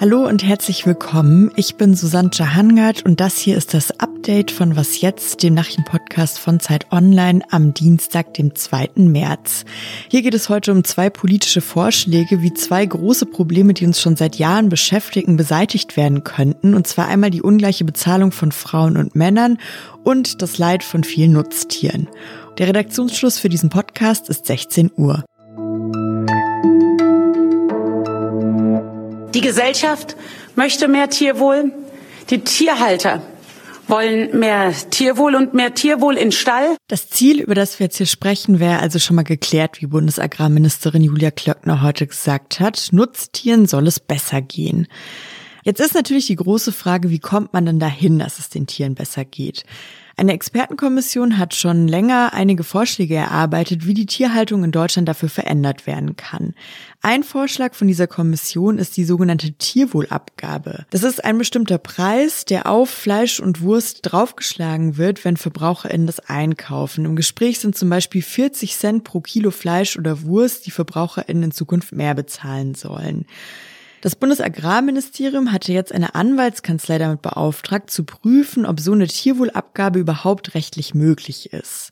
Hallo und herzlich willkommen. Ich bin Susanne Jahangard und das hier ist das Update von Was jetzt, dem Nachrichtenpodcast von Zeit Online am Dienstag, dem 2. März. Hier geht es heute um zwei politische Vorschläge, wie zwei große Probleme, die uns schon seit Jahren beschäftigen, beseitigt werden könnten. Und zwar einmal die ungleiche Bezahlung von Frauen und Männern und das Leid von vielen Nutztieren. Der Redaktionsschluss für diesen Podcast ist 16 Uhr. Die Gesellschaft möchte mehr Tierwohl. Die Tierhalter wollen mehr Tierwohl und mehr Tierwohl in Stall. Das Ziel, über das wir jetzt hier sprechen, wäre also schon mal geklärt, wie Bundesagrarministerin Julia Klöckner heute gesagt hat. Nutztieren soll es besser gehen. Jetzt ist natürlich die große Frage, wie kommt man denn dahin, dass es den Tieren besser geht? Eine Expertenkommission hat schon länger einige Vorschläge erarbeitet, wie die Tierhaltung in Deutschland dafür verändert werden kann. Ein Vorschlag von dieser Kommission ist die sogenannte Tierwohlabgabe. Das ist ein bestimmter Preis, der auf Fleisch und Wurst draufgeschlagen wird, wenn VerbraucherInnen das einkaufen. Im Gespräch sind zum Beispiel 40 Cent pro Kilo Fleisch oder Wurst, die VerbraucherInnen in Zukunft mehr bezahlen sollen. Das Bundesagrarministerium hatte jetzt eine Anwaltskanzlei damit beauftragt, zu prüfen, ob so eine Tierwohlabgabe überhaupt rechtlich möglich ist.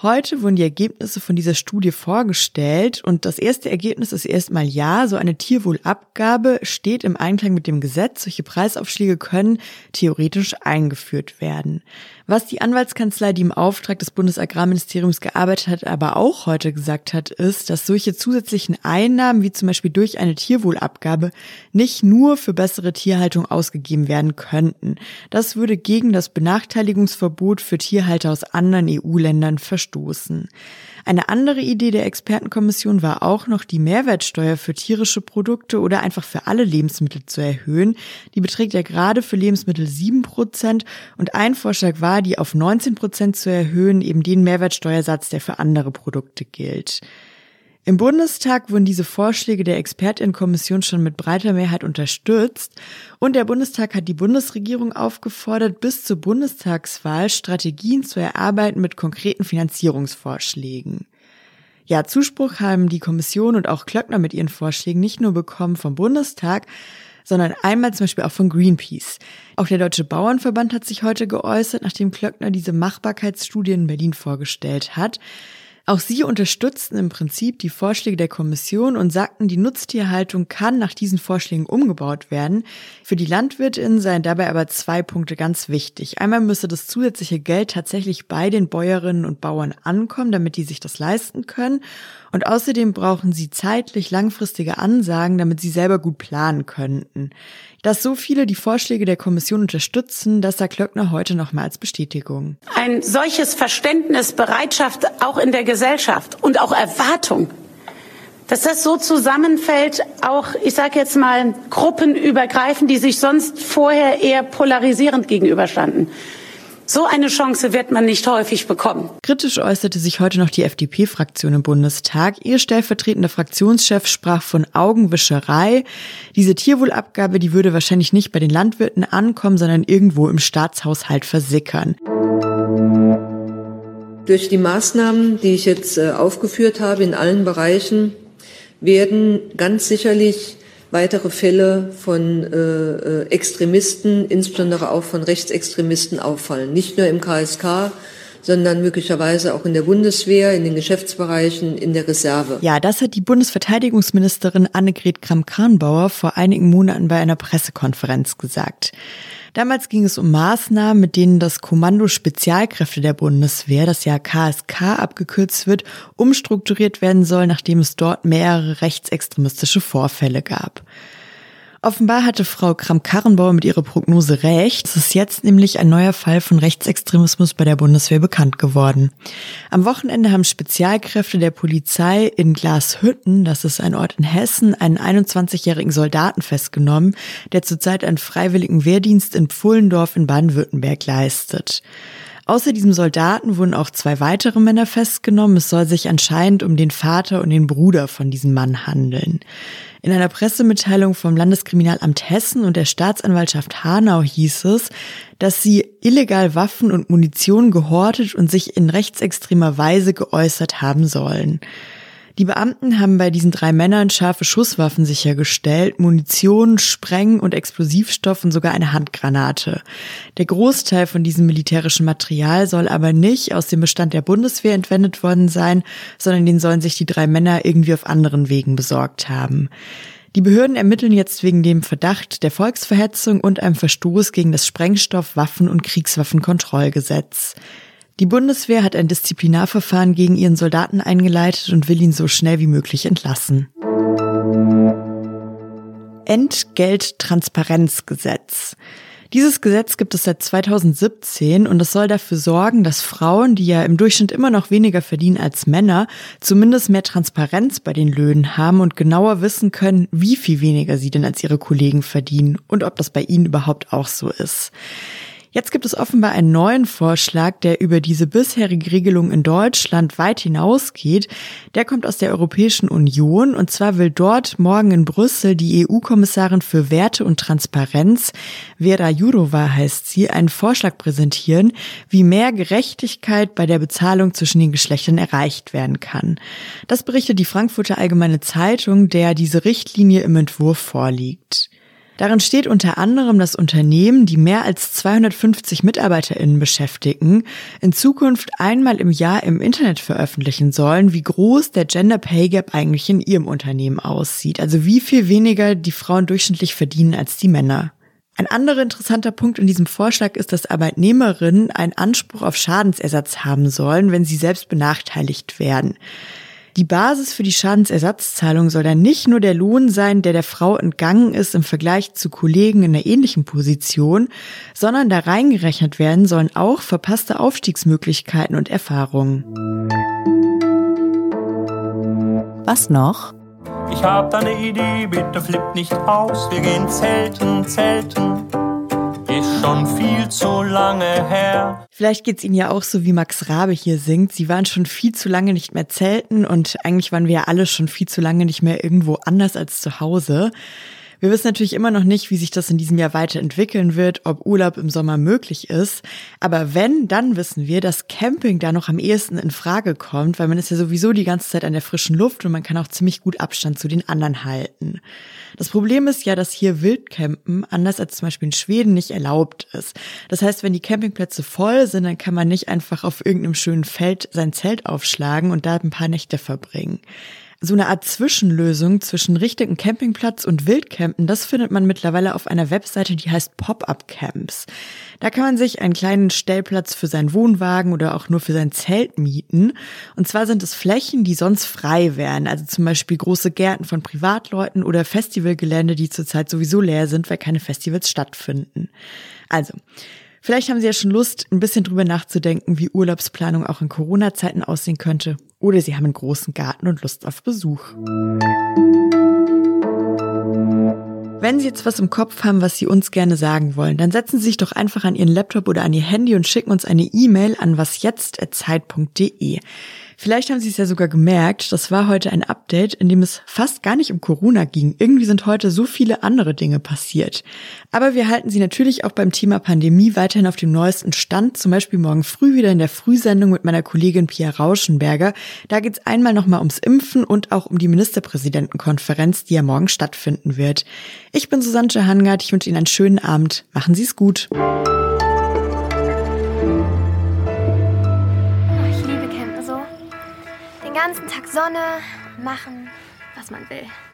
Heute wurden die Ergebnisse von dieser Studie vorgestellt und das erste Ergebnis ist erstmal ja, so eine Tierwohlabgabe steht im Einklang mit dem Gesetz. Solche Preisaufschläge können theoretisch eingeführt werden. Was die Anwaltskanzlei, die im Auftrag des Bundesagrarministeriums gearbeitet hat, aber auch heute gesagt hat, ist, dass solche zusätzlichen Einnahmen, wie zum Beispiel durch eine Tierwohlabgabe, nicht nur für bessere Tierhaltung ausgegeben werden könnten. Das würde gegen das Benachteiligungsverbot für Tierhalter aus anderen EU-Ländern verstoßen. Eine andere Idee der Expertenkommission war auch noch, die Mehrwertsteuer für tierische Produkte oder einfach für alle Lebensmittel zu erhöhen. Die beträgt ja gerade für Lebensmittel sieben Prozent und ein Vorschlag war, die auf 19 Prozent zu erhöhen, eben den Mehrwertsteuersatz, der für andere Produkte gilt. Im Bundestag wurden diese Vorschläge der Expertinnenkommission schon mit breiter Mehrheit unterstützt und der Bundestag hat die Bundesregierung aufgefordert, bis zur Bundestagswahl Strategien zu erarbeiten mit konkreten Finanzierungsvorschlägen. Ja, Zuspruch haben die Kommission und auch Klöckner mit ihren Vorschlägen nicht nur bekommen vom Bundestag, sondern einmal zum Beispiel auch von Greenpeace. Auch der Deutsche Bauernverband hat sich heute geäußert, nachdem Klöckner diese Machbarkeitsstudie in Berlin vorgestellt hat. Auch sie unterstützten im Prinzip die Vorschläge der Kommission und sagten, die Nutztierhaltung kann nach diesen Vorschlägen umgebaut werden. Für die Landwirtinnen seien dabei aber zwei Punkte ganz wichtig. Einmal müsse das zusätzliche Geld tatsächlich bei den Bäuerinnen und Bauern ankommen, damit die sich das leisten können. Und außerdem brauchen sie zeitlich langfristige Ansagen, damit sie selber gut planen könnten. Dass so viele die Vorschläge der Kommission unterstützen, das sagt Klöckner heute nochmal als Bestätigung. Ein solches Verständnis, Bereitschaft auch in der Gesellschaft und auch Erwartung, dass das so zusammenfällt, auch, ich sage jetzt mal, gruppenübergreifend, die sich sonst vorher eher polarisierend gegenüberstanden. So eine Chance wird man nicht häufig bekommen. Kritisch äußerte sich heute noch die FDP-Fraktion im Bundestag. Ihr stellvertretender Fraktionschef sprach von Augenwischerei. Diese Tierwohlabgabe, die würde wahrscheinlich nicht bei den Landwirten ankommen, sondern irgendwo im Staatshaushalt versickern. Durch die Maßnahmen, die ich jetzt äh, aufgeführt habe in allen Bereichen, werden ganz sicherlich weitere Fälle von äh, äh, Extremisten, insbesondere auch von Rechtsextremisten auffallen. Nicht nur im KSK, sondern möglicherweise auch in der Bundeswehr, in den Geschäftsbereichen, in der Reserve. Ja, das hat die Bundesverteidigungsministerin Annegret Kramp-Karrenbauer vor einigen Monaten bei einer Pressekonferenz gesagt. Damals ging es um Maßnahmen, mit denen das Kommando Spezialkräfte der Bundeswehr, das ja KSK abgekürzt wird, umstrukturiert werden soll, nachdem es dort mehrere rechtsextremistische Vorfälle gab. Offenbar hatte Frau Kramp-Karrenbauer mit ihrer Prognose recht. Es ist jetzt nämlich ein neuer Fall von Rechtsextremismus bei der Bundeswehr bekannt geworden. Am Wochenende haben Spezialkräfte der Polizei in Glashütten, das ist ein Ort in Hessen, einen 21-jährigen Soldaten festgenommen, der zurzeit einen freiwilligen Wehrdienst in Pfullendorf in Baden-Württemberg leistet. Außer diesem Soldaten wurden auch zwei weitere Männer festgenommen. Es soll sich anscheinend um den Vater und den Bruder von diesem Mann handeln. In einer Pressemitteilung vom Landeskriminalamt Hessen und der Staatsanwaltschaft Hanau hieß es, dass sie illegal Waffen und Munition gehortet und sich in rechtsextremer Weise geäußert haben sollen. Die Beamten haben bei diesen drei Männern scharfe Schusswaffen sichergestellt, Munition, Spreng- und Explosivstoff und sogar eine Handgranate. Der Großteil von diesem militärischen Material soll aber nicht aus dem Bestand der Bundeswehr entwendet worden sein, sondern den sollen sich die drei Männer irgendwie auf anderen Wegen besorgt haben. Die Behörden ermitteln jetzt wegen dem Verdacht der Volksverhetzung und einem Verstoß gegen das Sprengstoff-, Waffen- und Kriegswaffenkontrollgesetz. Die Bundeswehr hat ein Disziplinarverfahren gegen ihren Soldaten eingeleitet und will ihn so schnell wie möglich entlassen. Entgelttransparenzgesetz. Dieses Gesetz gibt es seit 2017 und es soll dafür sorgen, dass Frauen, die ja im Durchschnitt immer noch weniger verdienen als Männer, zumindest mehr Transparenz bei den Löhnen haben und genauer wissen können, wie viel weniger sie denn als ihre Kollegen verdienen und ob das bei ihnen überhaupt auch so ist. Jetzt gibt es offenbar einen neuen Vorschlag, der über diese bisherige Regelung in Deutschland weit hinausgeht. Der kommt aus der Europäischen Union und zwar will dort morgen in Brüssel die EU-Kommissarin für Werte und Transparenz, Vera Jourova heißt sie, einen Vorschlag präsentieren, wie mehr Gerechtigkeit bei der Bezahlung zwischen den Geschlechtern erreicht werden kann. Das berichtet die Frankfurter Allgemeine Zeitung, der diese Richtlinie im Entwurf vorliegt. Darin steht unter anderem, dass Unternehmen, die mehr als 250 MitarbeiterInnen beschäftigen, in Zukunft einmal im Jahr im Internet veröffentlichen sollen, wie groß der Gender Pay Gap eigentlich in ihrem Unternehmen aussieht. Also wie viel weniger die Frauen durchschnittlich verdienen als die Männer. Ein anderer interessanter Punkt in diesem Vorschlag ist, dass Arbeitnehmerinnen einen Anspruch auf Schadensersatz haben sollen, wenn sie selbst benachteiligt werden. Die Basis für die Schadensersatzzahlung soll dann nicht nur der Lohn sein, der der Frau entgangen ist im Vergleich zu Kollegen in einer ähnlichen Position, sondern da reingerechnet werden sollen auch verpasste Aufstiegsmöglichkeiten und Erfahrungen. Was noch? Ich hab da ne Idee, bitte flippt nicht aus, wir gehen zelten, zelten schon viel zu lange her. Vielleicht geht's Ihnen ja auch so, wie Max Rabe hier singt. Sie waren schon viel zu lange nicht mehr zelten und eigentlich waren wir ja alle schon viel zu lange nicht mehr irgendwo anders als zu Hause. Wir wissen natürlich immer noch nicht, wie sich das in diesem Jahr weiterentwickeln wird, ob Urlaub im Sommer möglich ist. Aber wenn, dann wissen wir, dass Camping da noch am ehesten in Frage kommt, weil man ist ja sowieso die ganze Zeit an der frischen Luft und man kann auch ziemlich gut Abstand zu den anderen halten. Das Problem ist ja, dass hier Wildcampen, anders als zum Beispiel in Schweden, nicht erlaubt ist. Das heißt, wenn die Campingplätze voll sind, dann kann man nicht einfach auf irgendeinem schönen Feld sein Zelt aufschlagen und da ein paar Nächte verbringen so eine Art Zwischenlösung zwischen richtigen Campingplatz und Wildcampen, das findet man mittlerweile auf einer Webseite, die heißt Pop-up Camps. Da kann man sich einen kleinen Stellplatz für seinen Wohnwagen oder auch nur für sein Zelt mieten. Und zwar sind es Flächen, die sonst frei wären, also zum Beispiel große Gärten von Privatleuten oder Festivalgelände, die zurzeit sowieso leer sind, weil keine Festivals stattfinden. Also, Vielleicht haben Sie ja schon Lust, ein bisschen drüber nachzudenken, wie Urlaubsplanung auch in Corona-Zeiten aussehen könnte. Oder Sie haben einen großen Garten und Lust auf Besuch. Wenn Sie jetzt was im Kopf haben, was Sie uns gerne sagen wollen, dann setzen Sie sich doch einfach an Ihren Laptop oder an Ihr Handy und schicken uns eine E-Mail an wasjetzt.zeit.de. Vielleicht haben Sie es ja sogar gemerkt, das war heute ein Update, in dem es fast gar nicht um Corona ging. Irgendwie sind heute so viele andere Dinge passiert. Aber wir halten Sie natürlich auch beim Thema Pandemie weiterhin auf dem neuesten Stand, zum Beispiel morgen früh wieder in der Frühsendung mit meiner Kollegin Pia Rauschenberger. Da geht es einmal nochmal ums Impfen und auch um die Ministerpräsidentenkonferenz, die ja morgen stattfinden wird. Ich bin Susanne Hangard, ich wünsche Ihnen einen schönen Abend. Machen Sie es gut. Ganzen Tag Sonne, machen, was man will.